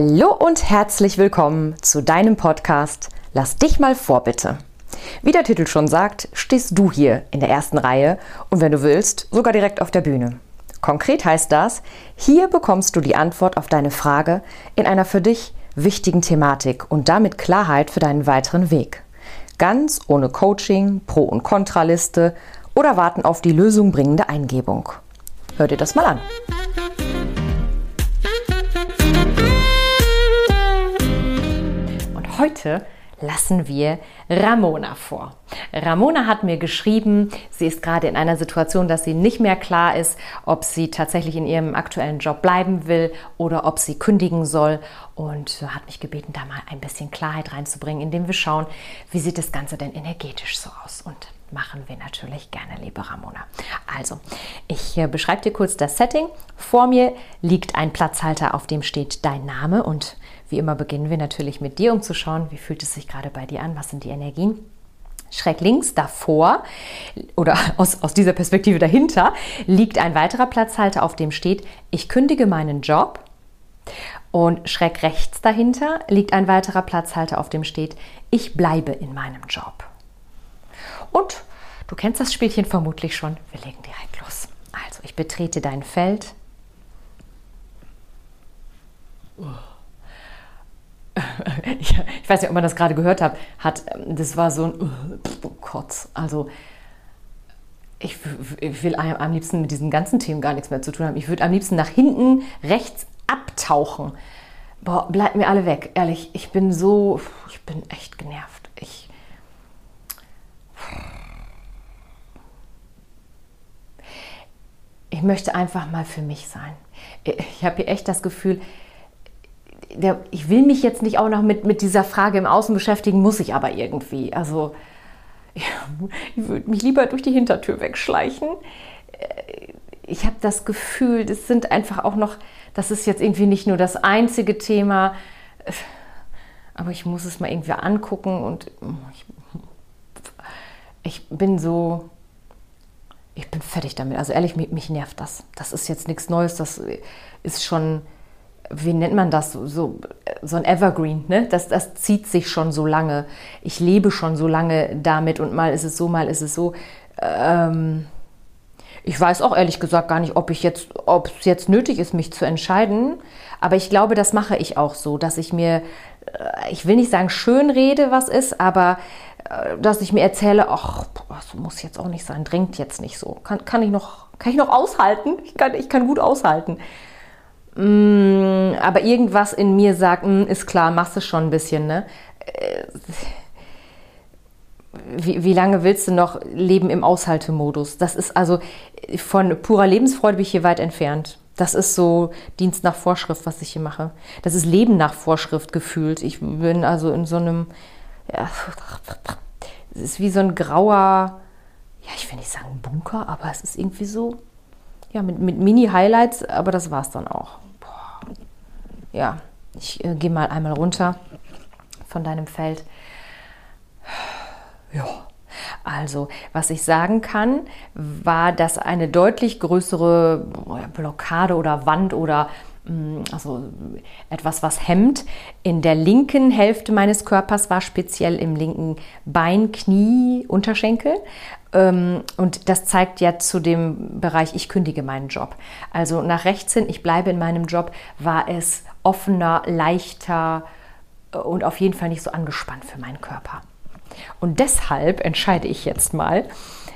Hallo und herzlich willkommen zu deinem Podcast Lass dich mal vor, bitte. Wie der Titel schon sagt, stehst du hier in der ersten Reihe und wenn du willst, sogar direkt auf der Bühne. Konkret heißt das, hier bekommst du die Antwort auf deine Frage in einer für dich wichtigen Thematik und damit Klarheit für deinen weiteren Weg. Ganz ohne Coaching, Pro- und Kontraliste oder warten auf die Lösung bringende Eingebung. Hör dir das mal an. Heute lassen wir Ramona vor. Ramona hat mir geschrieben, sie ist gerade in einer Situation, dass sie nicht mehr klar ist, ob sie tatsächlich in ihrem aktuellen Job bleiben will oder ob sie kündigen soll und hat mich gebeten, da mal ein bisschen Klarheit reinzubringen, indem wir schauen, wie sieht das Ganze denn energetisch so aus und machen wir natürlich gerne, liebe Ramona. Also, ich äh, beschreibe dir kurz das Setting. Vor mir liegt ein Platzhalter, auf dem steht dein Name und wie immer beginnen wir natürlich mit dir, um zu schauen, wie fühlt es sich gerade bei dir an, was sind die Energien. Schräg links davor oder aus, aus dieser Perspektive dahinter liegt ein weiterer Platzhalter, auf dem steht, ich kündige meinen Job. Und schräg rechts dahinter liegt ein weiterer Platzhalter, auf dem steht, ich bleibe in meinem Job. Und du kennst das Spielchen vermutlich schon. Wir legen direkt los. Also, ich betrete dein Feld. Ich, weiß nicht, ob man das gerade gehört hat. hat das war so ein oh Gott. Also, ich, ich will am liebsten mit diesen ganzen Themen gar nichts mehr zu tun haben. Ich würde am liebsten nach hinten rechts abtauchen. Boah, bleibt mir alle weg. Ehrlich, ich bin so, ich bin echt genervt. Ich, ich möchte einfach mal für mich sein. Ich habe hier echt das Gefühl, ich will mich jetzt nicht auch noch mit, mit dieser Frage im Außen beschäftigen, muss ich aber irgendwie. Also ich würde mich lieber durch die Hintertür wegschleichen. Ich habe das Gefühl, das sind einfach auch noch, das ist jetzt irgendwie nicht nur das einzige Thema, aber ich muss es mal irgendwie angucken und ich, ich bin so, ich bin fertig damit. Also ehrlich, mich, mich nervt das. Das ist jetzt nichts Neues, das ist schon wie nennt man das, so, so, ein Evergreen, ne? Das, das zieht sich schon so lange. Ich lebe schon so lange damit und mal ist es so, mal ist es so. Ähm, ich weiß auch ehrlich gesagt gar nicht, ob ich jetzt, es jetzt nötig ist, mich zu entscheiden. Aber ich glaube, das mache ich auch so, dass ich mir, äh, ich will nicht sagen schön rede, was ist, aber äh, dass ich mir erzähle, ach, das muss jetzt auch nicht sein, drängt jetzt nicht so. Kann, kann ich noch, kann ich noch aushalten? Ich kann, ich kann gut aushalten. Mm, aber irgendwas in mir sagt, mm, ist klar, machst du schon ein bisschen, ne? Äh, wie, wie, lange willst du noch leben im Aushaltemodus? Das ist also von purer Lebensfreude bin ich hier weit entfernt. Das ist so Dienst nach Vorschrift, was ich hier mache. Das ist Leben nach Vorschrift gefühlt. Ich bin also in so einem, ja, es ist wie so ein grauer, ja, ich will nicht sagen Bunker, aber es ist irgendwie so, ja, mit, mit Mini-Highlights, aber das war es dann auch ja, ich äh, gehe mal einmal runter von deinem Feld. Ja, also, was ich sagen kann, war, dass eine deutlich größere Blockade oder Wand oder mm, also etwas, was hemmt, in der linken Hälfte meines Körpers war, speziell im linken Bein, Knie, Unterschenkel. Ähm, und das zeigt ja zu dem Bereich, ich kündige meinen Job. Also nach rechts hin, ich bleibe in meinem Job, war es offener, leichter äh, und auf jeden Fall nicht so angespannt für meinen Körper. Und deshalb entscheide ich jetzt mal,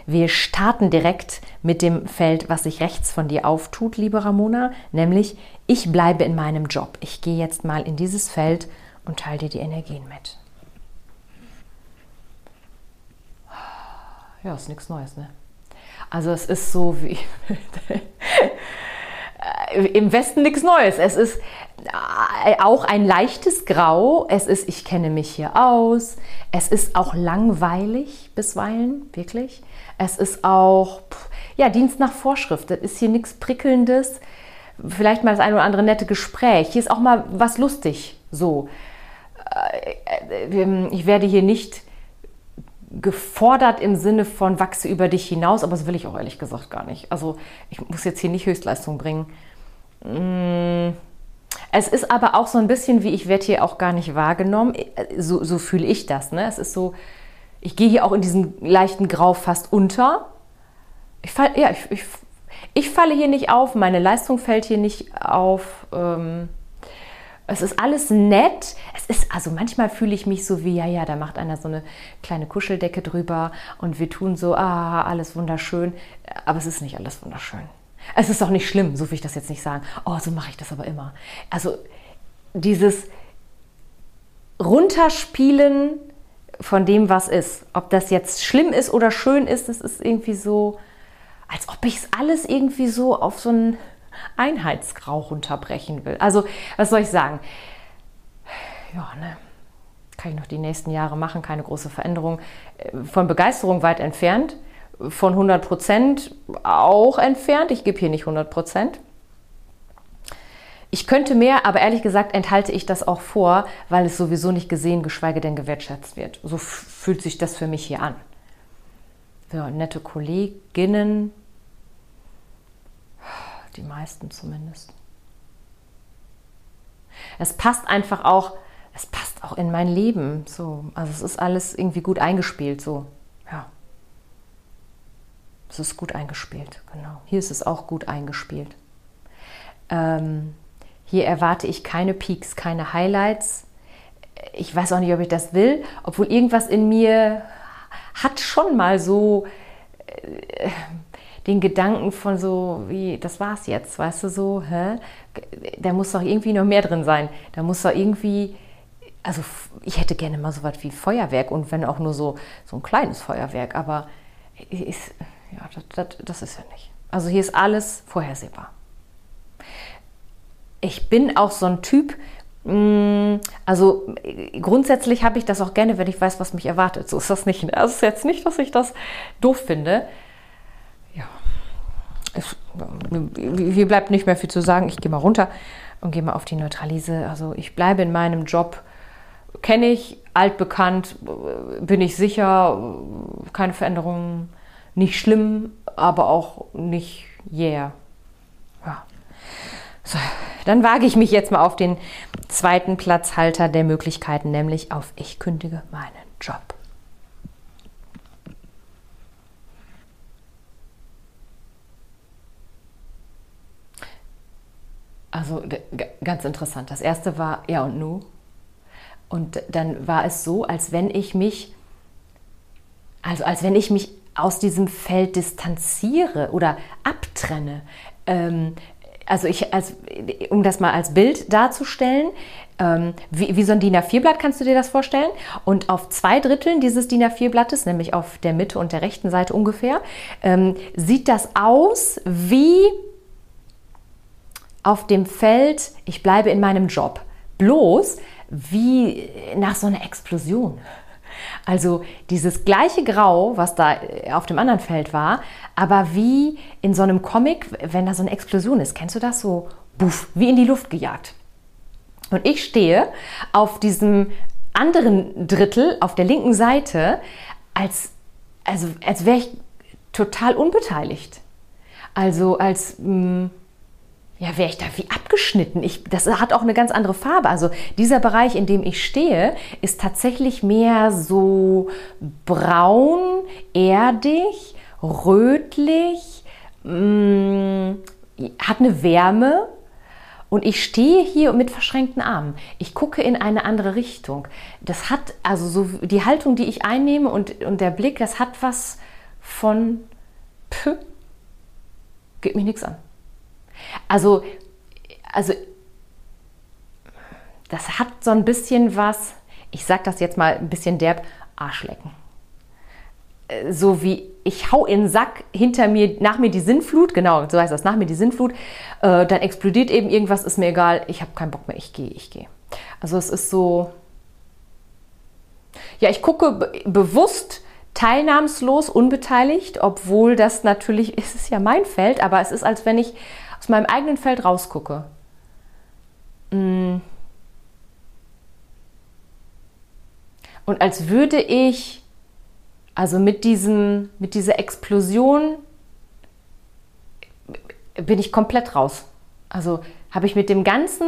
wir starten direkt mit dem Feld, was sich rechts von dir auftut, liebe Ramona, nämlich ich bleibe in meinem Job. Ich gehe jetzt mal in dieses Feld und teile dir die Energien mit. Ja, ist nichts Neues, ne? Also es ist so wie im Westen nichts Neues. Es ist äh, auch ein leichtes Grau. Es ist, ich kenne mich hier aus. Es ist auch langweilig bisweilen, wirklich. Es ist auch, ja, Dienst nach Vorschrift. Das ist hier nichts Prickelndes. Vielleicht mal das ein oder andere nette Gespräch. Hier ist auch mal was lustig. So. Äh, äh, ich werde hier nicht gefordert im Sinne von wachse über dich hinaus, aber das will ich auch ehrlich gesagt gar nicht. Also ich muss jetzt hier nicht Höchstleistung bringen. Mmh Es ist aber auch so ein bisschen wie, ich werde hier auch gar nicht wahrgenommen. So, so fühle ich das. Ne? Es ist so, ich gehe hier auch in diesem leichten Grau fast unter. Ich, fall, ja, ich, ich, ich falle hier nicht auf, meine Leistung fällt hier nicht auf. Ähm, es ist alles nett. Es ist, also manchmal fühle ich mich so wie, ja, ja, da macht einer so eine kleine Kuscheldecke drüber und wir tun so, ah, alles wunderschön. Aber es ist nicht alles wunderschön. Es ist auch nicht schlimm, so will ich das jetzt nicht sagen. Oh, so mache ich das aber immer. Also dieses Runterspielen von dem, was ist. Ob das jetzt schlimm ist oder schön ist, das ist irgendwie so, als ob ich es alles irgendwie so auf so ein Einheitsgrau runterbrechen will. Also, was soll ich sagen? Ja, ne? Kann ich noch die nächsten Jahre machen, keine große Veränderung. Äh, von Begeisterung weit entfernt, von 100 Prozent auch entfernt. Ich gebe hier nicht 100 Prozent. Ich könnte mehr, aber ehrlich gesagt enthalte ich das auch vor, weil es sowieso nicht gesehen, geschweige denn gewertschätzt wird. So fühlt sich das für mich hier an. Ja, nette Kolleginnen, die meisten zumindest. Es passt einfach auch, es passt auch in mein Leben. So, also es ist alles irgendwie gut eingespielt. So, ja. Es ist gut eingespielt, genau. Hier ist es auch gut eingespielt. Ähm, hier erwarte ich keine Peaks, keine Highlights. Ich weiß auch nicht, ob ich das will, obwohl irgendwas in mir hat schon mal so äh, den Gedanken von so, wie, das war's jetzt, weißt du, so, hä? Da muss doch irgendwie noch mehr drin sein. Da muss doch irgendwie, also ich hätte gerne mal so was wie Feuerwerk und wenn auch nur so, so ein kleines Feuerwerk, aber ist, ja, das, das, das ist ja nicht. Also hier ist alles vorhersehbar ich bin auch so ein Typ, mm, also grundsätzlich habe ich das auch gerne, wenn ich weiß, was mich erwartet. So ist das nicht. Ne? Also es ist jetzt nicht, dass ich das doof finde. Es, hier bleibt nicht mehr viel zu sagen. Ich gehe mal runter und gehe mal auf die Neutralise. Also ich bleibe in meinem Job, kenne ich, altbekannt, bin ich sicher, keine Veränderungen, nicht schlimm, aber auch nicht yeah. Ja. So, dann wage ich mich jetzt mal auf den zweiten Platzhalter der Möglichkeiten, nämlich auf Ich kündige meinen Job. Also ganz interessant. Das erste war ja und nu. Und dann war es so, als wenn ich mich, also als wenn ich mich aus diesem Feld distanziere oder abtrenne. Ähm, also ich, als, um das mal als Bild darzustellen, ähm, wie, wie, so ein DIN A4-Blatt kannst du dir das vorstellen. Und auf zwei Dritteln dieses DIN A4-Blattes, nämlich auf der Mitte und der rechten Seite ungefähr, ähm, sieht das aus wie auf dem Feld, ich bleibe in meinem Job. Bloß wie nach so einer Explosion. Also dieses gleiche Grau, was da äh, auf dem anderen Feld war, aber wie in so einem Comic, wenn da so eine Explosion ist. Kennst du das so? Buff, wie in die Luft gejagt. Und ich stehe auf diesem anderen Drittel, auf der linken Seite, als, also, als wäre ich total unbeteiligt. Also als... Mh, hm, ja, wäre ich da wie abgeschnitten. Ich, das hat auch eine ganz andere Farbe. Also dieser Bereich, in dem ich stehe, ist tatsächlich mehr so braun, erdig, rötlich, mh, mm, hat eine Wärme. Und ich stehe hier mit verschränkten Armen. Ich gucke in eine andere Richtung. Das hat, also so die Haltung, die ich einnehme und, und der Blick, das hat was von, pff, geht mich nichts an. Also, also das hat so ein bisschen was, ich sag das jetzt mal ein bisschen derb, Arschlecken. Äh, so wie ich hau in den Sack hinter mir, nach mir die Sinnflut, genau, so heißt das, nach mir die Sinnflut, äh, dann explodiert eben irgendwas, ist mir egal, ich habe keinen Bock mehr, ich gehe, ich gehe. Also es ist so, ja, ich gucke be bewusst teilnahmslos, unbeteiligt, obwohl das natürlich, ist es ja mein Feld, aber es ist, als wenn ich aus meinem eigenen Feld rausgucke. Mm. Und als würde ich, also mit, diesem, mit dieser Explosion, bin ich komplett raus. Also habe ich mit dem ganzen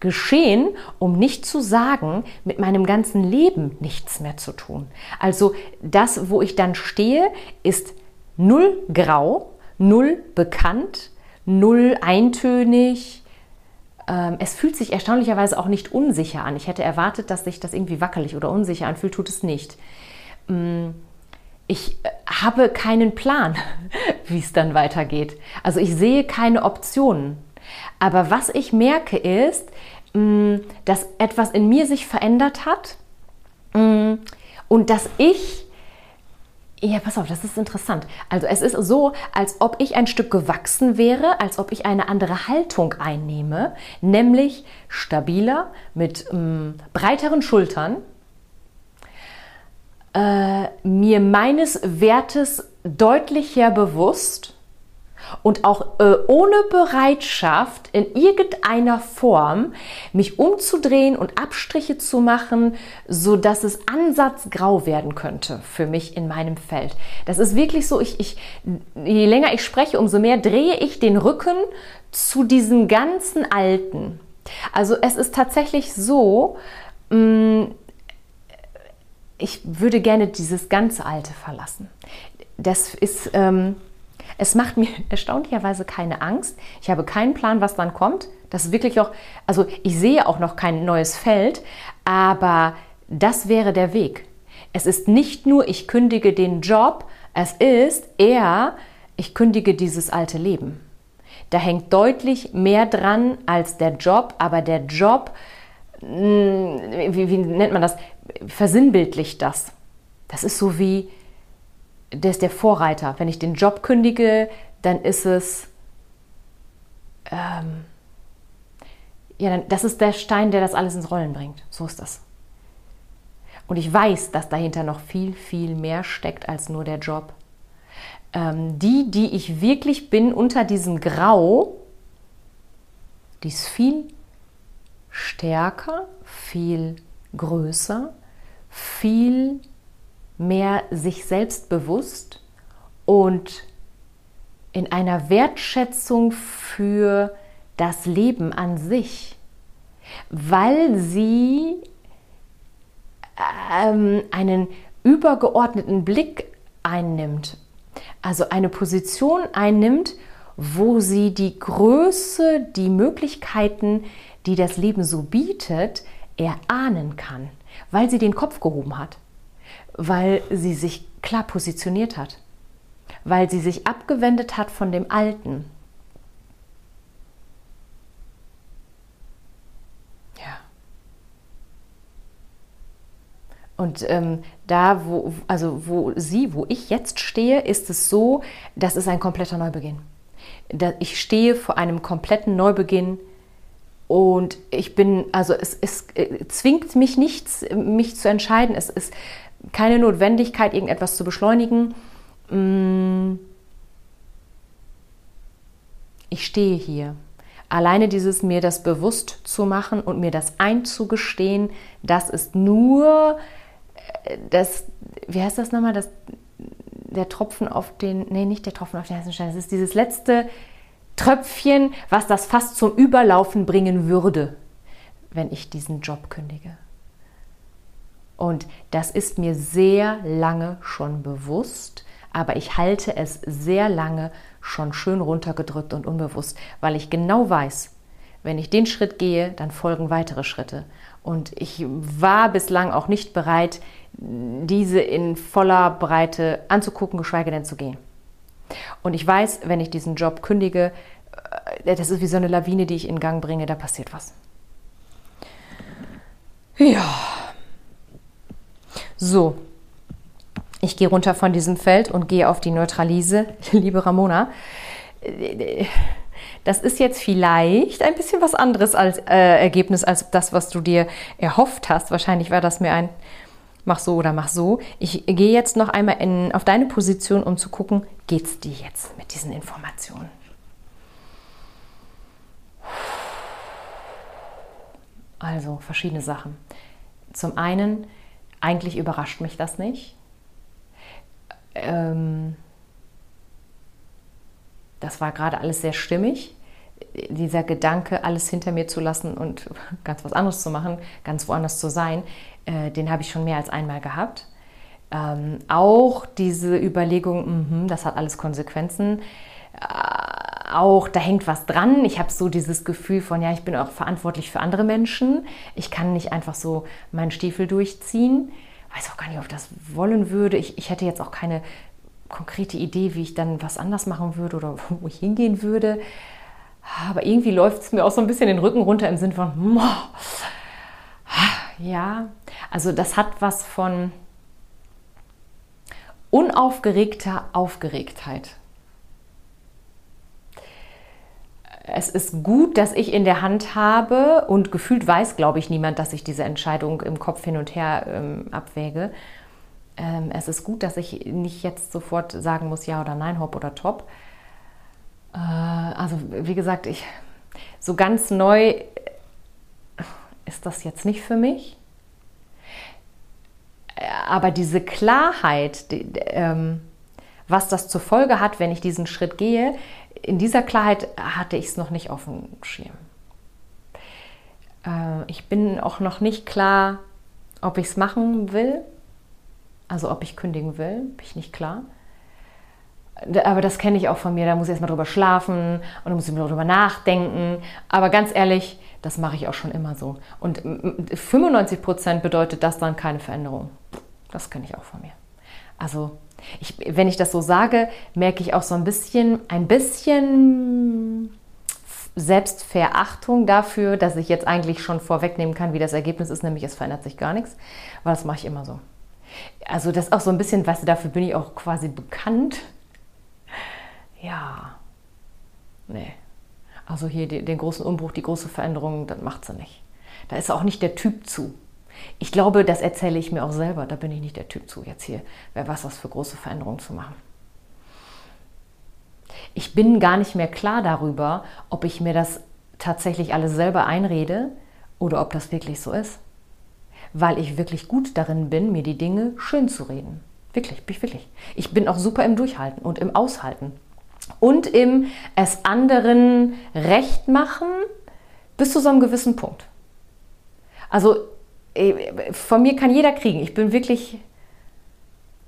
geschehen, um nicht zu sagen, mit meinem ganzen Leben nichts mehr zu tun. Also das, wo ich dann stehe, ist null grau, null bekannt, null eintönig. Ähm, es fühlt sich erstaunlicherweise auch nicht unsicher an. Ich hätte erwartet, dass sich das irgendwie wackelig oder unsicher anfühlt, tut es nicht. Mm, ich äh, habe keinen Plan, wie es dann weitergeht. Also ich sehe keine Optionen. Aber was ich merke ist, mm, dass etwas in mir sich verändert hat mm, und dass ich ja, pass auf, das ist interessant. Also es ist so, als ob ich ein Stück gewachsen wäre, als ob ich eine andere Haltung einnehme, nämlich stabiler, mit ähm, breiteren Schultern, äh, mir meines Wertes deutlicher bewusst und auch äh, ohne Bereitschaft in irgendeiner Form mich umzudrehen und Abstriche zu machen, so dass es ansatzgrau werden könnte für mich in meinem Feld. Das ist wirklich so, ich, ich, je länger ich spreche, umso mehr drehe ich den Rücken zu diesen ganzen Alten. Also es ist tatsächlich so, mh, mm, ich würde gerne dieses ganze Alte verlassen. Das ist, ähm, es macht mir erstaunlicherweise keine Angst. Ich habe keinen Plan, was dann kommt. Das ist wirklich auch, also ich sehe auch noch kein neues Feld, aber das wäre der Weg. Es ist nicht nur, ich kündige den Job, es ist eher, ich kündige dieses alte Leben. Da hängt deutlich mehr dran als der Job, aber der Job, hm, wie, wie nennt man das, versinnbildlicht das. Das ist so wie, der ist der Vorreiter. Wenn ich den Job kündige, dann ist es, ähm, ja, dann, das ist der Stein, der das alles ins Rollen bringt. So ist das. Und ich weiß, dass dahinter noch viel, viel mehr steckt als nur der Job. Ähm, die, die ich wirklich bin unter diesem Grau, die ist viel stärker, viel größer, viel mehr sich selbst bewusst und in einer Wertschätzung für das Leben an sich, weil sie ähm, einen übergeordneten Blick einnimmt, also eine Position einnimmt, wo sie die Größe, die Möglichkeiten, die das Leben so bietet, erahnen kann, weil sie den Kopf gehoben hat weil sie sich klar positioniert hat, weil sie sich abgewendet hat von dem Alten. Ja. Und ähm, da, wo, also wo sie, wo ich jetzt stehe, ist es so, das ist ein kompletter Neubeginn. Ich stehe vor einem kompletten Neubeginn und ich bin, also es, es äh, zwingt mich nichts, mich zu entscheiden. Es ist keine Notwendigkeit, irgendetwas zu beschleunigen. Mm. Ich stehe hier. Alleine dieses mir das bewusst zu machen und mir das einzugestehen, das ist nur äh, das, wie heißt das nochmal, das, der Tropfen auf den, nee, nicht der Tropfen auf den heißen Stein, es ist dieses letzte Tröpfchen, was das fast zum Überlaufen bringen würde, wenn ich diesen Job kündige. Und das ist mir sehr lange schon bewusst, aber ich halte es sehr lange schon schön runtergedrückt und unbewusst, weil ich genau weiß, wenn ich den Schritt gehe, dann folgen weitere Schritte. Und ich war bislang auch nicht bereit, diese in voller Breite anzugucken, geschweige denn zu gehen. Und ich weiß, wenn ich diesen Job kündige, äh, das ist wie so eine Lawine, die ich in Gang bringe, da passiert was. Ja. So, ich gehe runter von diesem Feld und gehe auf die Neutralise, liebe Ramona. Das ist jetzt vielleicht ein bisschen was anderes als äh, Ergebnis als das, was du dir erhofft hast. Wahrscheinlich war das mir ein mach so oder mach so. Ich gehe jetzt noch einmal in, auf deine Position, um zu gucken, geht es dir jetzt mit diesen Informationen? Also verschiedene Sachen. Zum einen eigentlich überrascht mich das nicht. Ähm, das war gerade alles sehr stimmig. dieser Gedanke, alles hinter mir zu lassen und ganz was anderes zu machen, ganz woanders zu sein, äh, den habe ich schon mehr als einmal gehabt. Ähm, auch diese Überlegung, mh, das hat alles Konsequenzen. Äh, auch da hängt was dran. Ich habe so dieses Gefühl von, ja, ich bin auch verantwortlich für andere Menschen. Ich kann nicht einfach so meinen Stiefel durchziehen. Weiß auch gar nicht, ob ich das wollen würde. Ich, ich hätte jetzt auch keine konkrete Idee, wie ich dann was anders machen würde oder wo ich hingehen würde. Aber irgendwie läuft es mir auch so ein bisschen den Rücken runter im Sinn von, ja, also das hat was von unaufgeregter Aufgeregtheit. Es ist gut, dass ich in der Hand habe und gefühlt weiß, glaube ich, niemand, dass ich diese Entscheidung im Kopf hin und her ähm, abwäge. Ähm, es ist gut, dass ich nicht jetzt sofort sagen muss, ja oder nein, hopp oder top. Äh, also, wie gesagt, ich, so ganz neu ist das jetzt nicht für mich. Aber diese Klarheit, die, ähm, was das zur Folge hat, wenn ich diesen Schritt gehe, in dieser Klarheit hatte ich es noch nicht auf dem Schirm. Äh, ich bin auch noch nicht klar, ob ich es machen will, also ob ich kündigen will, bin ich nicht klar. Aber das kenne ich auch von mir, da muss ich erstmal drüber schlafen und da muss ich drüber nachdenken. Aber ganz ehrlich, das mache ich auch schon immer so. Und 95 Prozent bedeutet das dann keine Veränderung. Das kenne ich auch von mir. Also, ich, wenn ich das so sage, merke ich auch so ein bisschen, ein bisschen Selbstverachtung dafür, dass ich jetzt eigentlich schon vorwegnehmen kann, wie das Ergebnis ist, nämlich es verändert sich gar nichts, weil das mache ich immer so. Also das ist auch so ein bisschen, weißt du, dafür bin ich auch quasi bekannt. Ja, nee. Also hier den großen Umbruch, die große Veränderung, das macht sie nicht. Da ist auch nicht der Typ zu. Ich glaube, das erzähle ich mir auch selber. Da bin ich nicht der Typ zu, jetzt hier wer was was für große Veränderungen zu machen. Ich bin gar nicht mehr klar darüber, ob ich mir das tatsächlich alles selber einrede oder ob das wirklich so ist. Weil ich wirklich gut darin bin, mir die Dinge schön zu reden. Wirklich, bin ich wirklich. Ich bin auch super im Durchhalten und im Aushalten. Und im es anderen recht machen bis zu so einem gewissen Punkt. Also von mir kann jeder kriegen. Ich bin wirklich,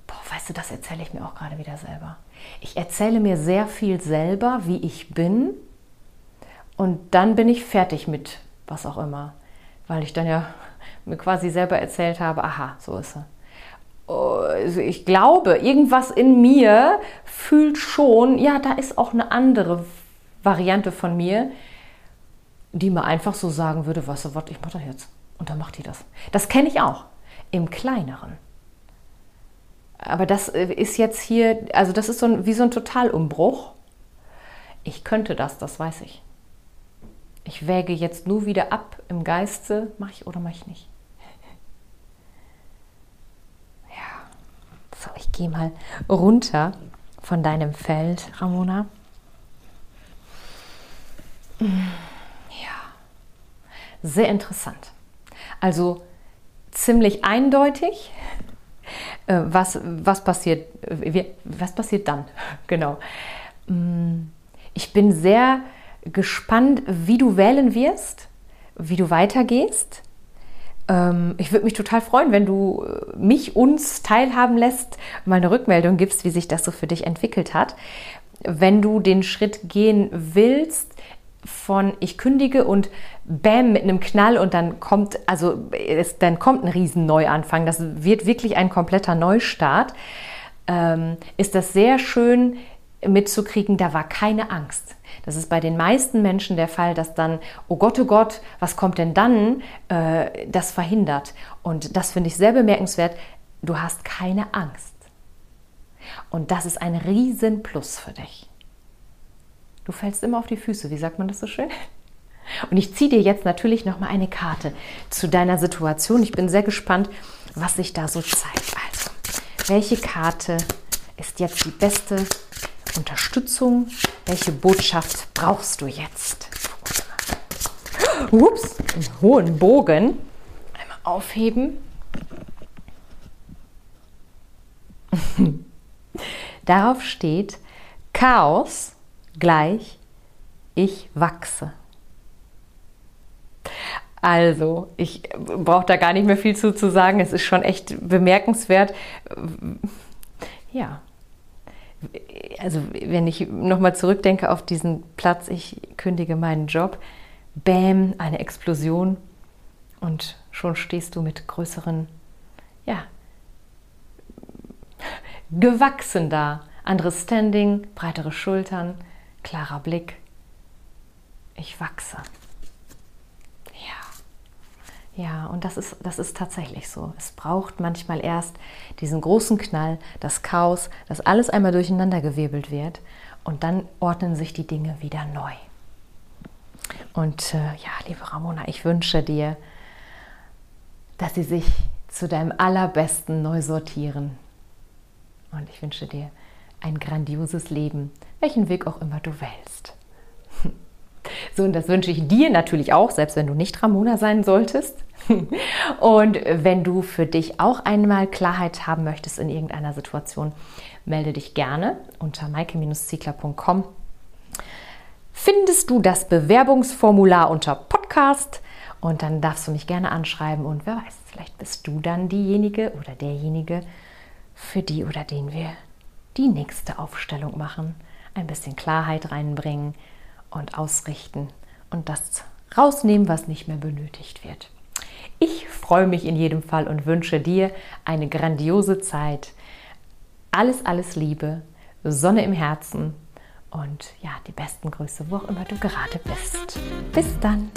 boah, weißt du, das erzähle ich mir auch gerade wieder selber. Ich erzähle mir sehr viel selber, wie ich bin. Und dann bin ich fertig mit was auch immer. Weil ich dann ja mir quasi selber erzählt habe, aha, so ist er. Also ich glaube, irgendwas in mir fühlt schon, ja, da ist auch eine andere Variante von mir, die mir einfach so sagen würde, weißt du was, ich mache das jetzt. Und dann macht die das. Das kenne ich auch. Im kleineren. Aber das äh, ist jetzt hier, also das ist so ein, wie so ein Totalumbruch. Ich könnte das, das weiß ich. Ich wäge jetzt nur wieder ab im Geiste, mache ich oder mache ich nicht. Ja, so, ich gehe mal runter von deinem Feld, Ramona. Ja, sehr interessant. Also ziemlich eindeutig. Äh, was, was, passiert, was passiert dann? Genau. Mm, ich bin sehr gespannt, wie du wählen wirst, wie du weitergehst. Ähm, ich würde mich total freuen, wenn du äh, mich, uns teilhaben lässt, mal eine Rückmeldung gibst, wie sich das so für dich entwickelt hat. Wenn du den Schritt gehen willst, von ich kündige und bam mit einem Knall und dann kommt also es, dann kommt ein riesen Neuanfang. Das wird wirklich ein kompletter Neustart. Ähm, ist das sehr schön mitzukriegen, da war keine Angst. Das ist bei den meisten Menschen der Fall, dass dann, oh Gott, oh Gott, was kommt denn dann? Äh, das verhindert. Und das finde ich sehr bemerkenswert. Du hast keine Angst. Und das ist ein Riesenplus für dich. Du fällst immer auf die Füße. Wie sagt man das so schön? Und ich ziehe dir jetzt natürlich noch mal eine Karte zu deiner Situation. Ich bin sehr gespannt, was sich da so zeigt. Also, welche Karte ist jetzt die beste Unterstützung? Welche Botschaft brauchst du jetzt? Ups, einen hohen Bogen. Einmal aufheben. Darauf steht Chaos gleich Ich wachse. Also, ich brauche da gar nicht mehr viel zu, zu sagen. Es ist schon echt bemerkenswert. Ja. Also, wenn ich nochmal zurückdenke auf diesen Platz, ich kündige meinen Job, bäm, eine Explosion und schon stehst du mit größeren, ja, gewachsen da. Anderes Standing, breitere Schultern, klarer Blick. Ich wachse. Ja, und das ist, das ist tatsächlich so. Es braucht manchmal erst diesen großen Knall, das Chaos, dass alles einmal durcheinandergewirbelt wird und dann ordnen sich die Dinge wieder neu. Und äh, ja, liebe Ramona, ich wünsche dir, dass sie sich zu deinem allerbesten neu sortieren. Und ich wünsche dir ein grandioses Leben, welchen Weg auch immer du wählst. So, und das wünsche ich dir natürlich auch, selbst wenn du nicht Ramona sein solltest. Und wenn du für dich auch einmal Klarheit haben möchtest in irgendeiner Situation, melde dich gerne unter maike-ziegler.com. Findest du das Bewerbungsformular unter Podcast und dann darfst du mich gerne anschreiben und wer weiß, vielleicht bist du dann diejenige oder derjenige, für die oder den wir die nächste Aufstellung machen, ein bisschen Klarheit reinbringen und ausrichten und das rausnehmen, was nicht mehr benötigt wird. Ich freue mich in jedem Fall und wünsche dir eine grandiose Zeit. Alles, alles Liebe, Sonne im Herzen und ja, die besten Grüße, wo auch immer du gerade bist. Bis dann.